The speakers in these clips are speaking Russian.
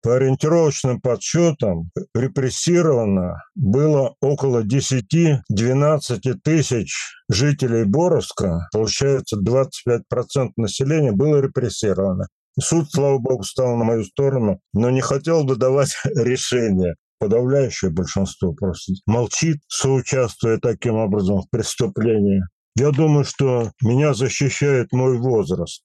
По ориентировочным подсчетам репрессировано было около 10-12 тысяч жителей Боровска. Получается, 25% населения было репрессировано. Суд, слава богу, стал на мою сторону, но не хотел бы давать решение. Подавляющее большинство просто молчит, соучаствуя таким образом в преступлении. Я думаю, что меня защищает мой возраст.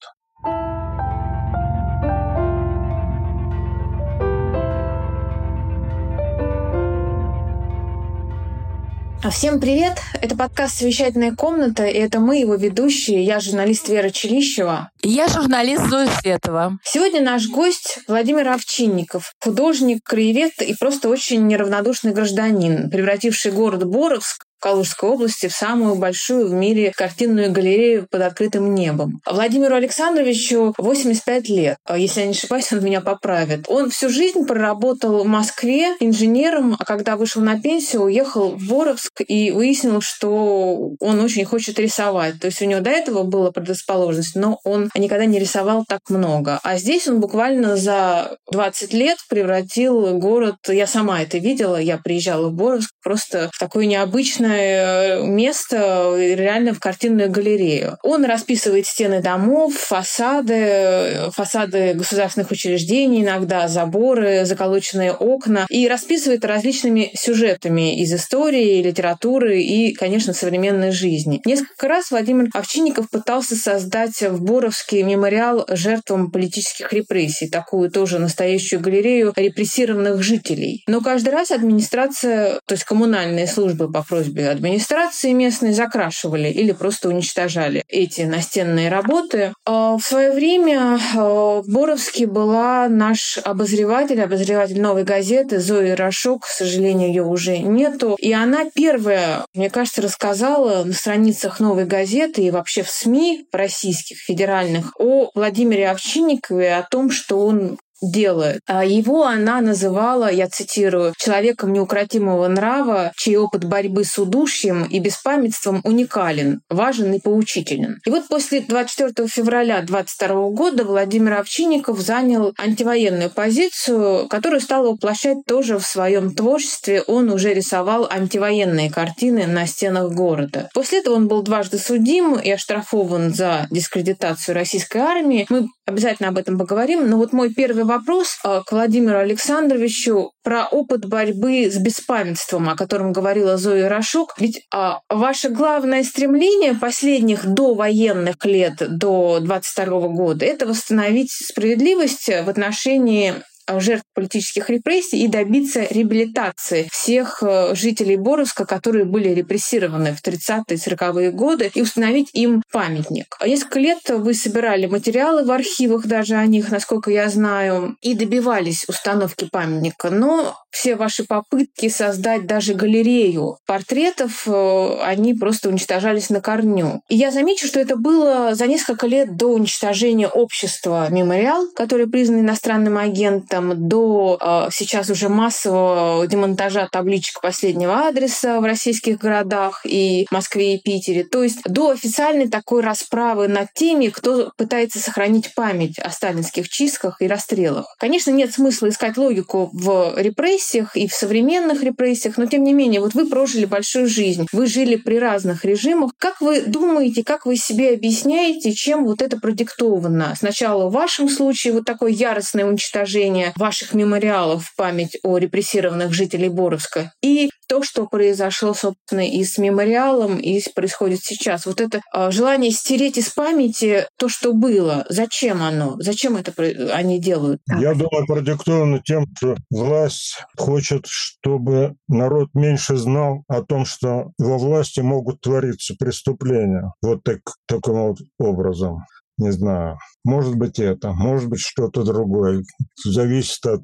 Всем привет! Это подкаст «Совещательная комната», и это мы, его ведущие. Я журналист Вера Челищева. Я журналист Зоя Светова. Сегодня наш гость Владимир Овчинников, художник, краевед и просто очень неравнодушный гражданин, превративший город Боровск Калужской области в самую большую в мире картинную галерею под открытым небом. Владимиру Александровичу 85 лет. Если я не ошибаюсь, он меня поправит. Он всю жизнь проработал в Москве инженером, а когда вышел на пенсию, уехал в Боровск и выяснил, что он очень хочет рисовать. То есть у него до этого была предрасположенность, но он никогда не рисовал так много. А здесь он буквально за 20 лет превратил город, я сама это видела, я приезжала в Боровск, просто в такое необычное прекрасное место, реально в картинную галерею. Он расписывает стены домов, фасады, фасады государственных учреждений иногда, заборы, заколоченные окна, и расписывает различными сюжетами из истории, литературы и, конечно, современной жизни. Несколько раз Владимир Овчинников пытался создать в Боровске мемориал жертвам политических репрессий, такую тоже настоящую галерею репрессированных жителей. Но каждый раз администрация, то есть коммунальные службы по просьбе администрации местной закрашивали или просто уничтожали эти настенные работы. А, в свое время а, в Боровске была наш обозреватель, обозреватель «Новой газеты» Зоя Рашок, к сожалению, ее уже нету. И она первая, мне кажется, рассказала на страницах «Новой газеты» и вообще в СМИ российских, федеральных о Владимире Овчинникове, о том, что он делает. А его она называла, я цитирую, человеком неукротимого нрава, чей опыт борьбы с удушьем и беспамятством уникален, важен и поучителен. И вот после 24 февраля 22 года Владимир Овчинников занял антивоенную позицию, которую стал воплощать тоже в своем творчестве. Он уже рисовал антивоенные картины на стенах города. После этого он был дважды судим и оштрафован за дискредитацию российской армии. Мы обязательно об этом поговорим. Но вот мой первый вопрос э, к Владимиру Александровичу про опыт борьбы с беспамятством, о котором говорила Зоя Рашук. Ведь а, ваше главное стремление последних до военных лет, до 22 года, это восстановить справедливость в отношении жертв политических репрессий и добиться реабилитации всех э, жителей Боровска, которые были репрессированы в 30-е 40-е годы, и установить им памятник. Несколько лет вы собирали материалы в архивах даже о них, насколько я знаю, и добивались установки памятника. Но все ваши попытки создать даже галерею портретов, э, они просто уничтожались на корню. И я замечу, что это было за несколько лет до уничтожения общества «Мемориал», который признан иностранным агентом, до э, сейчас уже массового демонтажа табличек последнего адреса в российских городах и Москве и Питере. То есть до официальной такой расправы над теми, кто пытается сохранить память о сталинских чистках и расстрелах. Конечно, нет смысла искать логику в репрессиях и в современных репрессиях, но тем не менее, вот вы прожили большую жизнь, вы жили при разных режимах. Как вы думаете, как вы себе объясняете, чем вот это продиктовано? Сначала в вашем случае вот такое яростное уничтожение ваших мемориалов в память о репрессированных жителей Боровска и то, что произошло, собственно, и с мемориалом, и происходит сейчас. Вот это э, желание стереть из памяти то, что было. Зачем оно? Зачем это они делают? Я думаю, продиктовано тем, что власть хочет, чтобы народ меньше знал о том, что во власти могут твориться преступления. Вот так, таким вот образом не знаю, может быть это, может быть что-то другое. Зависит от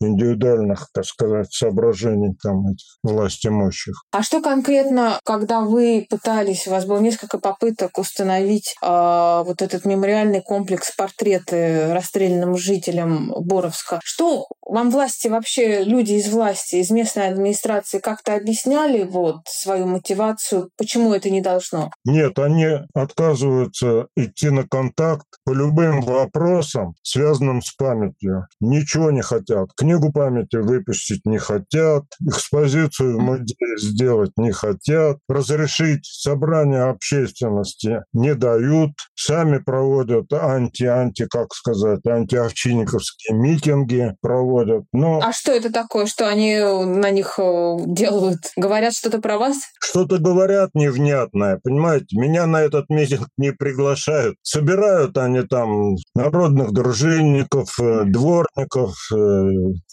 индивидуальных, так сказать, соображений там этих власть имущих. А что конкретно, когда вы пытались, у вас было несколько попыток установить э, вот этот мемориальный комплекс портреты расстрелянным жителям Боровска, что Вам власти вообще, люди из власти, из местной администрации как-то объясняли вот свою мотивацию, почему это не должно? Нет, они отказываются идти на контакт по любым вопросам, связанным с памятью. Ничего не хотят. Книгу памяти выпустить не хотят, экспозицию в музее сделать не хотят, разрешить собрание общественности не дают, сами проводят анти-анти, как сказать, антиовчинниковские митинги проводят. Но... А что это такое, что они на них э, делают? Говорят что-то про вас? Что-то говорят невнятное, понимаете? Меня на этот митинг не приглашают. Собирают они там народных дружинников, э, дворников, э,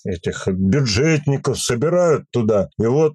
этих бюджетников, собирают туда. И вот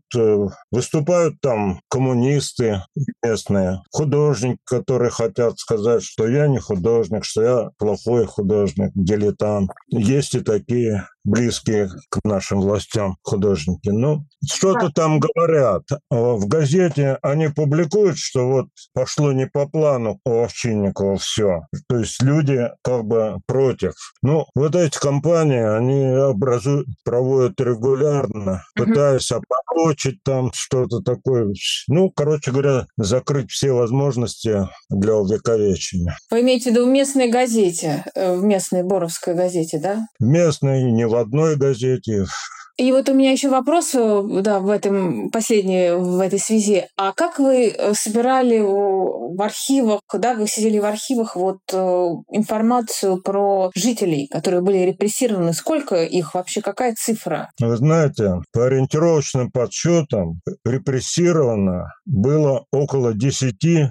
выступают там коммунисты местные, художники, которые хотят сказать, что я не художник, что я плохой художник, дилетант. Есть и такие близкие к нашим властям художники. Ну, что-то там говорят. А в газете они публикуют, что вот пошло не по плану у Овчинникова все. То есть люди как бы против. Ну, вот эти компании, они образуют, проводят регулярно, пытаясь опорочить там что-то такое. Ну, короче говоря, закрыть все возможности для увековечения. Вы имеете в виду в местной газете, э, в местной Боровской газете, да? В местной, не в одной газете, и вот у меня еще вопрос, э, да, в этом последней, в этой связи. А как вы э, собирали в архивах, да, вы сидели в архивах вот э, информацию про жителей, которые были репрессированы? Сколько их вообще? Какая цифра? Вы знаете, по ориентировочным подсчетам репрессировано было около 10-12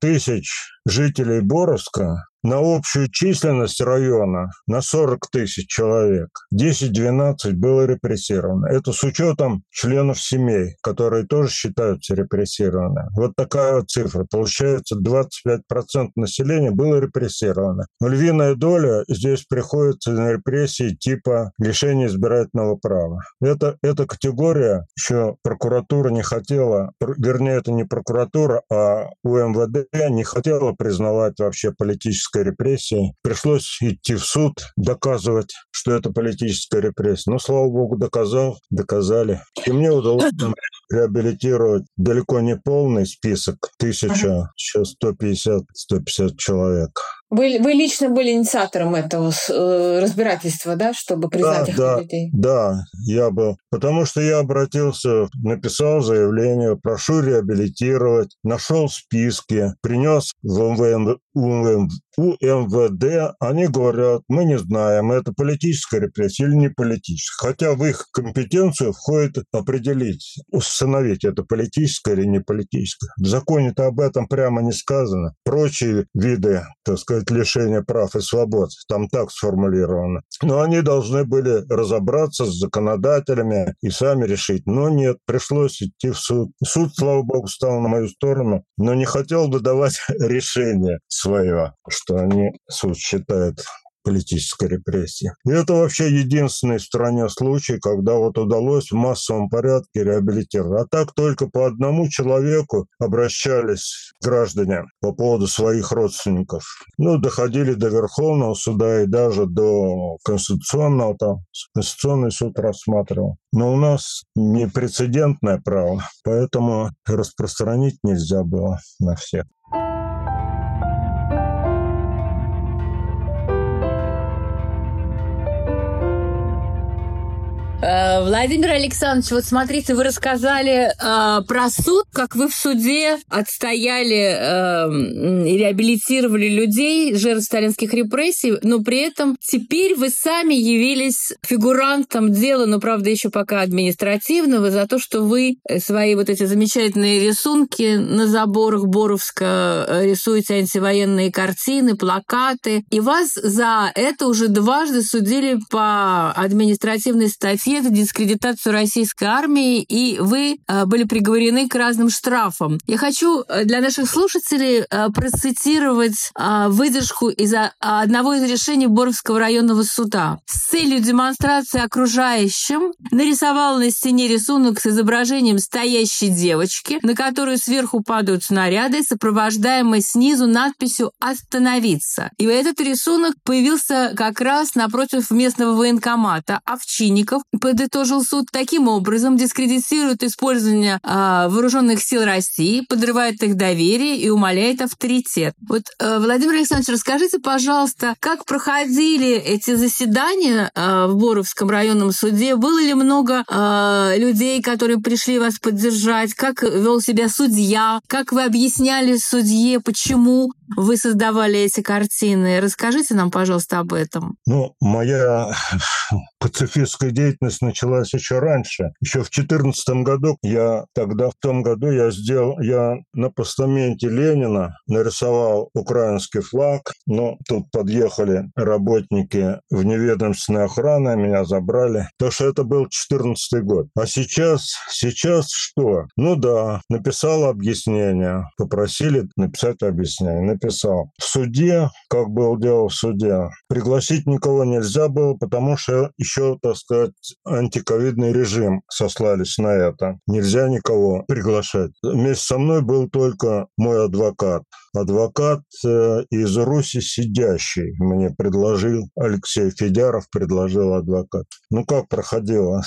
тысяч жителей Боровска на общую численность района на 40 тысяч человек 10-12 было репрессировано. Это с учетом членов семей, которые тоже считаются репрессированными. Вот такая вот цифра. Получается, 25% населения было репрессировано. Но львиная доля здесь приходится на репрессии типа лишения избирательного права. Это, эта категория еще прокуратура не хотела, вернее, это не прокуратура, а УМВД не хотела признавать вообще политической репрессии. Пришлось идти в суд, доказывать, что это политическая репрессия. Но, слава богу, доказал, доказали. И мне удалось реабилитировать далеко не полный список, тысяча, сейчас 150-150 человек. Вы, вы лично были инициатором этого э, разбирательства, да, чтобы признать да, их да, людей? Да, я был. Потому что я обратился, написал заявление, прошу реабилитировать, нашел списки, принес в МВМ, УМВ, УМВД. Они говорят, мы не знаем, это политическая репрессия или не политическая. Хотя в их компетенцию входит определить, установить, это политическая или не политическая. В законе-то об этом прямо не сказано. Прочие виды, так сказать, сказать, лишения прав и свобод. Там так сформулировано. Но они должны были разобраться с законодателями и сами решить. Но нет, пришлось идти в суд. Суд, слава богу, стал на мою сторону, но не хотел бы давать решение свое, что они, суд считает политической репрессии. И это вообще единственный в стране случай, когда вот удалось в массовом порядке реабилитировать. А так только по одному человеку обращались граждане по поводу своих родственников. Ну, доходили до Верховного суда и даже до Конституционного, там Конституционный суд рассматривал. Но у нас не прецедентное право, поэтому распространить нельзя было на всех. Владимир Александрович, вот смотрите, вы рассказали э, про суд, как вы в суде отстояли э, реабилитировали людей, жертв сталинских репрессий, но при этом теперь вы сами явились фигурантом дела, но, правда, еще пока административного, за то, что вы свои вот эти замечательные рисунки на заборах Боровска э, рисуете антивоенные картины, плакаты, и вас за это уже дважды судили по административной статье геноцид, дискредитацию российской армии, и вы э, были приговорены к разным штрафам. Я хочу э, для наших слушателей процитировать выдержку из одного из решений Боровского районного суда. С целью демонстрации окружающим нарисовал на стене рисунок с изображением стоящей девочки, на которую сверху падают снаряды, сопровождаемые снизу надписью «Остановиться». И этот рисунок появился как раз напротив местного военкомата. Овчинников, подытожил суд, таким образом дискредитирует использование э, вооруженных сил России, подрывает их доверие и умаляет авторитет. Вот, э, Владимир Александрович, расскажите, пожалуйста, как проходили эти заседания э, в Боровском районном суде? Было ли много э, людей, которые пришли вас поддержать? Как вел себя судья? Как вы объясняли судье, почему вы создавали эти картины? Расскажите нам, пожалуйста, об этом. Ну, моя пацифистская деятельность началась еще раньше. Еще в 2014 году я тогда, в том году я сделал, я на постаменте Ленина нарисовал украинский флаг, но тут подъехали работники в неведомственной охраны, меня забрали. То, что это был 2014 год. А сейчас, сейчас что? Ну да, написал объяснение, попросили написать объяснение, написал. В суде, как был дело в суде, пригласить никого нельзя было, потому что еще, так сказать, антиковидный режим сослались на это. Нельзя никого приглашать. Вместе со мной был только мой адвокат. Адвокат э, из Руси сидящий мне предложил, Алексей Федяров предложил адвокат. Ну как проходило?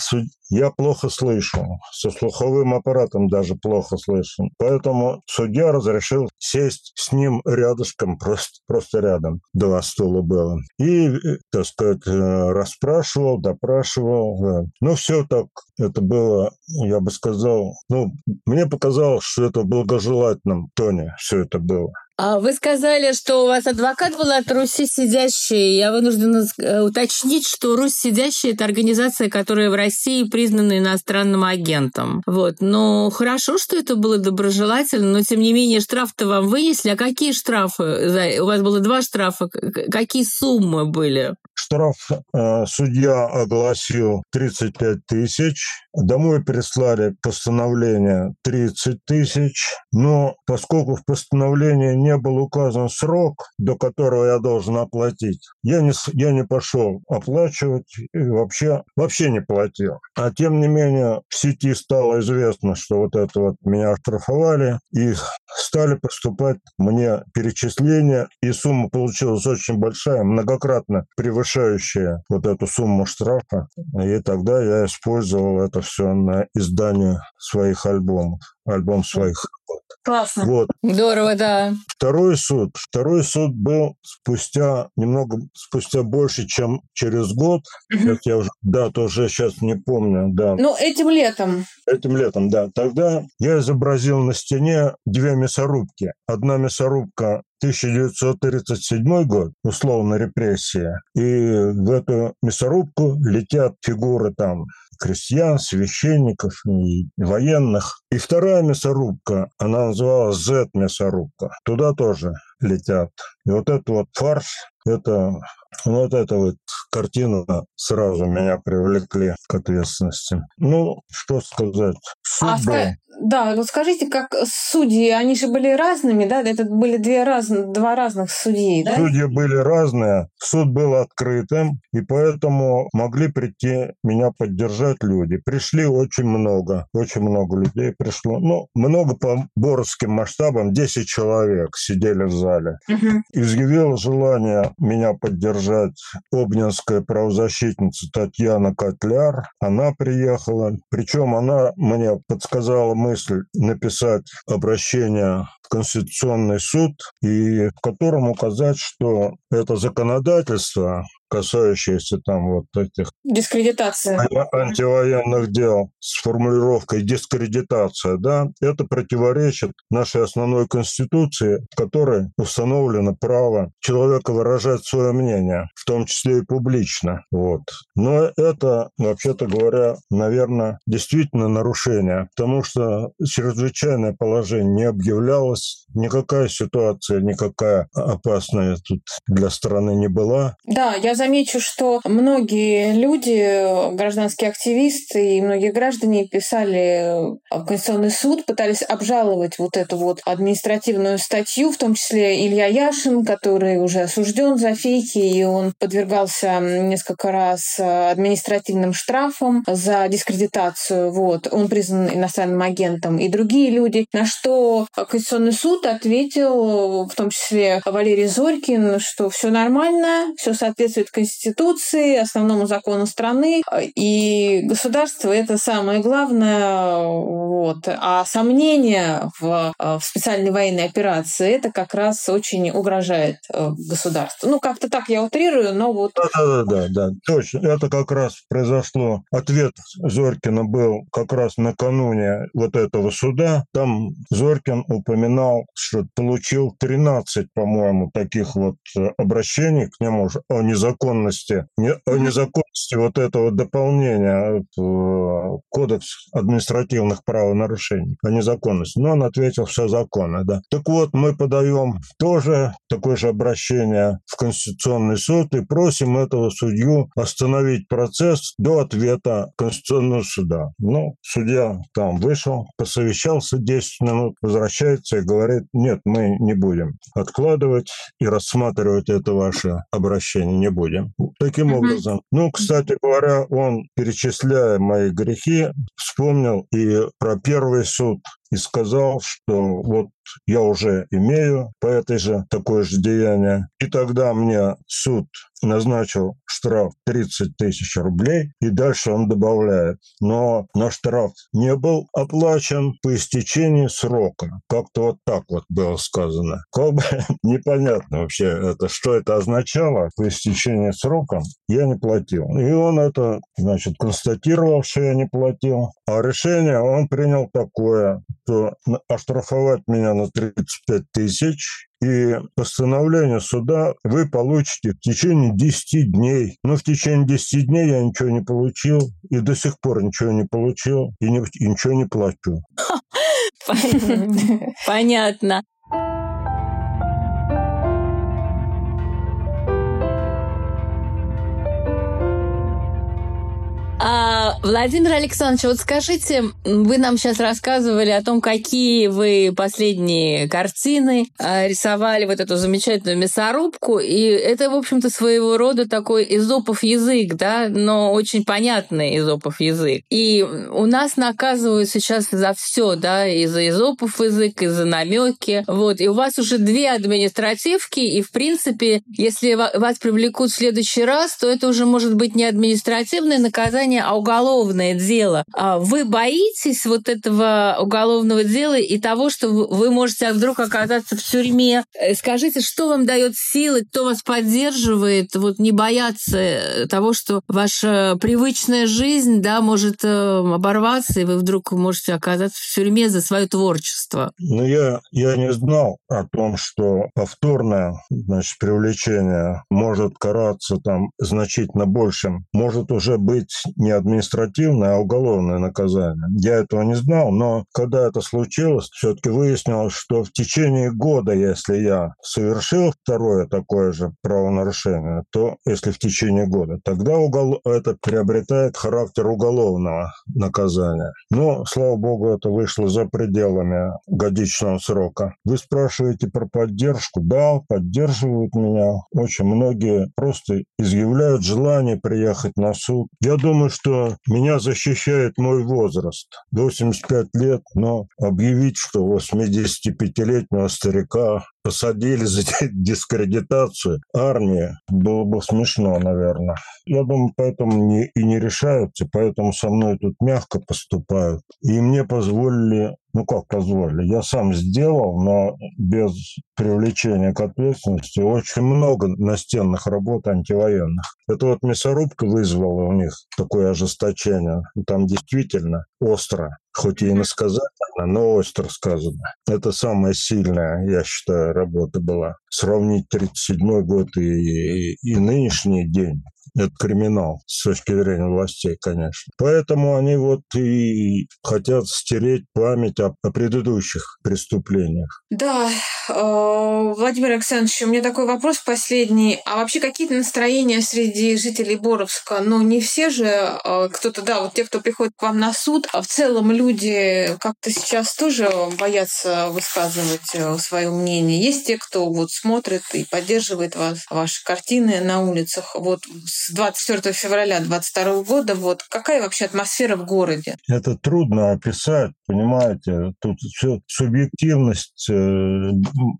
Я плохо слышу, со слуховым аппаратом даже плохо слышу. Поэтому судья разрешил сесть с ним рядышком, просто, просто рядом. Два стула было. И, э, так сказать, э, расспрашивал, допрашивал. Ну, все так, это было, я бы сказал, ну, мне показалось, что это в благожелательном тоне все это было. А вы сказали, что у вас адвокат был от Руси сидящей. Я вынуждена э, уточнить, что Русь сидящая – это организация, которая в России признана иностранным агентом. Вот. Но хорошо, что это было доброжелательно, но тем не менее штраф-то вам вынесли. А какие штрафы? У вас было два штрафа. Какие суммы были? Штраф э, судья огласил 35 тысяч. Домой прислали постановление 30 тысяч. Но поскольку в постановлении не был указан срок, до которого я должен оплатить, я не, я не пошел оплачивать и вообще, вообще не платил. А тем не менее в сети стало известно, что вот это вот меня оштрафовали и стали поступать мне перечисления, и сумма получилась очень большая, многократно превышающая вот эту сумму штрафа. И тогда я использовал это все на издание своих альбомов, альбом своих Классно. Вот. Здорово, да. Второй суд. Второй суд был спустя немного, спустя больше, чем через год. Угу. я уже дату уже сейчас не помню, да. Ну, этим летом. Этим летом, да. Тогда я изобразил на стене две мясорубки. Одна мясорубка 1937 год, условно репрессия, и в эту мясорубку летят фигуры там крестьян, священников и военных. И вторая мясорубка, она называлась Z-мясорубка. Туда тоже летят. И вот этот вот фарш, это вот эта вот картина сразу меня привлекли к ответственности. Ну, что сказать. Суд а, был. Да, вот скажите, как судьи, они же были разными, да? Это были две раз, два разных судьи, да? Судьи были разные, суд был открытым, и поэтому могли прийти меня поддержать люди. Пришли очень много, очень много людей пришло. Ну, много по боровским масштабам, 10 человек сидели в зале. Угу. Изъявило желание меня поддержать обнинская правозащитница Татьяна Котляр. Она приехала, причем она мне подсказала мысль написать обращение в Конституционный суд, и в котором указать, что это законодательство касающиеся там вот этих... Дискредитация. Антивоенных дел с формулировкой дискредитация, да, это противоречит нашей основной конституции, в которой установлено право человека выражать свое мнение, в том числе и публично. Вот. Но это, вообще-то говоря, наверное, действительно нарушение, потому что чрезвычайное положение не объявлялось, никакая ситуация, никакая опасная тут для страны не была. Да, я замечу, что многие люди, гражданские активисты и многие граждане писали в Конституционный суд, пытались обжаловать вот эту вот административную статью, в том числе Илья Яшин, который уже осужден за фейки, и он подвергался несколько раз административным штрафам за дискредитацию. Вот. Он признан иностранным агентом. И другие люди, на что Конституционный суд ответил, в том числе Валерий Зорькин, что все нормально, все соответствует Конституции, основному закону страны, и государство это самое главное. Вот. А сомнения в, в специальной военной операции это как раз очень угрожает э, государству. Ну, как-то так я утрирую, но вот... Да, да, да, да, точно. Это как раз произошло. Ответ Зорькина был как раз накануне вот этого суда. Там Зорькин упоминал, что получил 13, по-моему, таких вот э, обращений к нему о незаконности, о незаконности вот этого дополнения в Кодекс административных правонарушений, о незаконности. Но он ответил, все законно, да. Так вот, мы подаем тоже такое же обращение в Конституционный суд и просим этого судью остановить процесс до ответа Конституционного суда. Ну, судья там вышел, посовещался 10 минут, возвращается и говорит, нет, мы не будем откладывать и рассматривать это ваше обращение не будем. Таким образом. Ну, кстати говоря, он, перечисляя мои грехи, вспомнил и про первый суд и сказал, что вот я уже имею по этой же такое же деяние. И тогда мне суд назначил штраф 30 тысяч рублей, и дальше он добавляет. Но на штраф не был оплачен по истечении срока. Как-то вот так вот было сказано. Как бы непонятно вообще это, что это означало по истечении срока. Я не платил. И он это, значит, констатировал, что я не платил. А решение он принял такое, оштрафовать меня на 35 тысяч и постановление суда вы получите в течение 10 дней. Но в течение 10 дней я ничего не получил, и до сих пор ничего не получил, и, не, и ничего не плачу. Понятно. А, Владимир Александрович, вот скажите, вы нам сейчас рассказывали о том, какие вы последние картины а, рисовали, вот эту замечательную мясорубку, и это, в общем-то, своего рода такой изопов язык, да, но очень понятный изопов язык. И у нас наказывают сейчас за все, да, и за изопов язык, и за намеки, вот, и у вас уже две административки, и, в принципе, если вас привлекут в следующий раз, то это уже может быть не административное наказание, а уголовное дело. А вы боитесь вот этого уголовного дела и того, что вы можете вдруг оказаться в тюрьме? Э, скажите, что вам дает силы, кто вас поддерживает, вот не бояться э, того, что ваша привычная жизнь, да, может э, оборваться, и вы вдруг можете оказаться в тюрьме за свое творчество? Ну, я, я не знал о том, что повторное, значит, привлечение может караться там значительно большим, может уже быть не административное, а уголовное наказание. Я этого не знал, но когда это случилось, все-таки выяснилось, что в течение года, если я совершил второе такое же правонарушение, то если в течение года, тогда угол... это приобретает характер уголовного наказания. Но, слава богу, это вышло за пределами годичного срока. Вы спрашиваете про поддержку? Да, поддерживают меня. Очень многие просто изъявляют желание приехать на суд. Я думаю, что меня защищает мой возраст. 85 лет, но объявить, что 85-летнего старика посадили за дискредитацию армии, было бы смешно, наверное. Я думаю, поэтому не, и не решаются, поэтому со мной тут мягко поступают. И мне позволили ну как позволили, я сам сделал, но без привлечения к ответственности очень много настенных работ антивоенных. Это вот мясорубка вызвала у них такое ожесточение. Там действительно остро хоть и иносказательно, но остро сказано. Это самая сильная, я считаю, работа была. Сравнить 37 год и, и, и нынешний день Это криминал с точки зрения властей, конечно. Поэтому они вот и хотят стереть память о, о предыдущих преступлениях. Да, э, Владимир Александрович, у меня такой вопрос последний. А вообще какие-то настроения среди жителей Боровска? Ну, не все же, э, кто-то, да, вот те, кто приходит к вам на суд, а в целом люди как-то сейчас тоже боятся высказывать э, свое мнение. Есть те, кто вот смотрит и поддерживает вас, ваши картины на улицах. Вот с 24 февраля 2022 года, вот какая вообще атмосфера в городе? Это трудно описать, понимаете. Тут все субъективность э,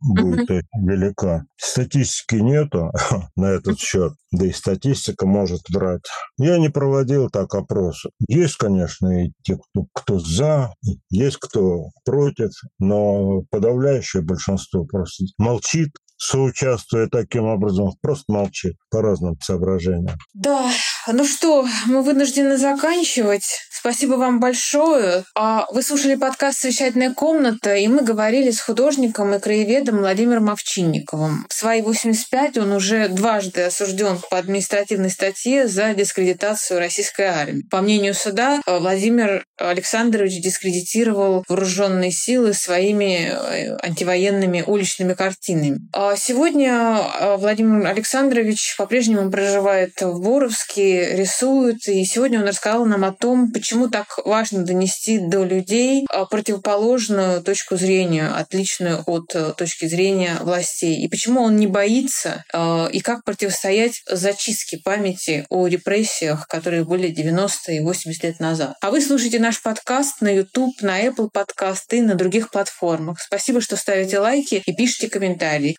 будет uh-huh. велика. Статистики нету на этот счет, да и статистика может врать. Я не проводил так опросы. Есть, конечно, и те, кто, кто за, есть кто против, но подавляющее большинство просто молчит, соучаствуя таким образом, просто молчит по разным соображениям. Да, ну что, мы вынуждены заканчивать. Спасибо вам большое. А вы слушали подкаст «Совещательная комната», и мы говорили с художником и краеведом Владимиром Овчинниковым. В свои 85 он уже дважды осужден по административной статье за дискредитацию российской армии. По мнению суда, Владимир Александрович дискредитировал вооруженные силы своими э, антивоенными уличными картинами. А сегодня э, Владимир Александрович по-прежнему проживает в Боровске, рисует, и сегодня он рассказал нам о том, почему так важно донести до людей э, противоположную точку зрения, отличную от точки зрения властей, и почему он не боится, и как противостоять зачистке памяти о репрессиях, которые были 90 и 80 лет назад. А вы слушаете наш подкаст на YouTube, на Apple подкасты на других платформах. Спасибо, что ставите лайки и пишите комментарии.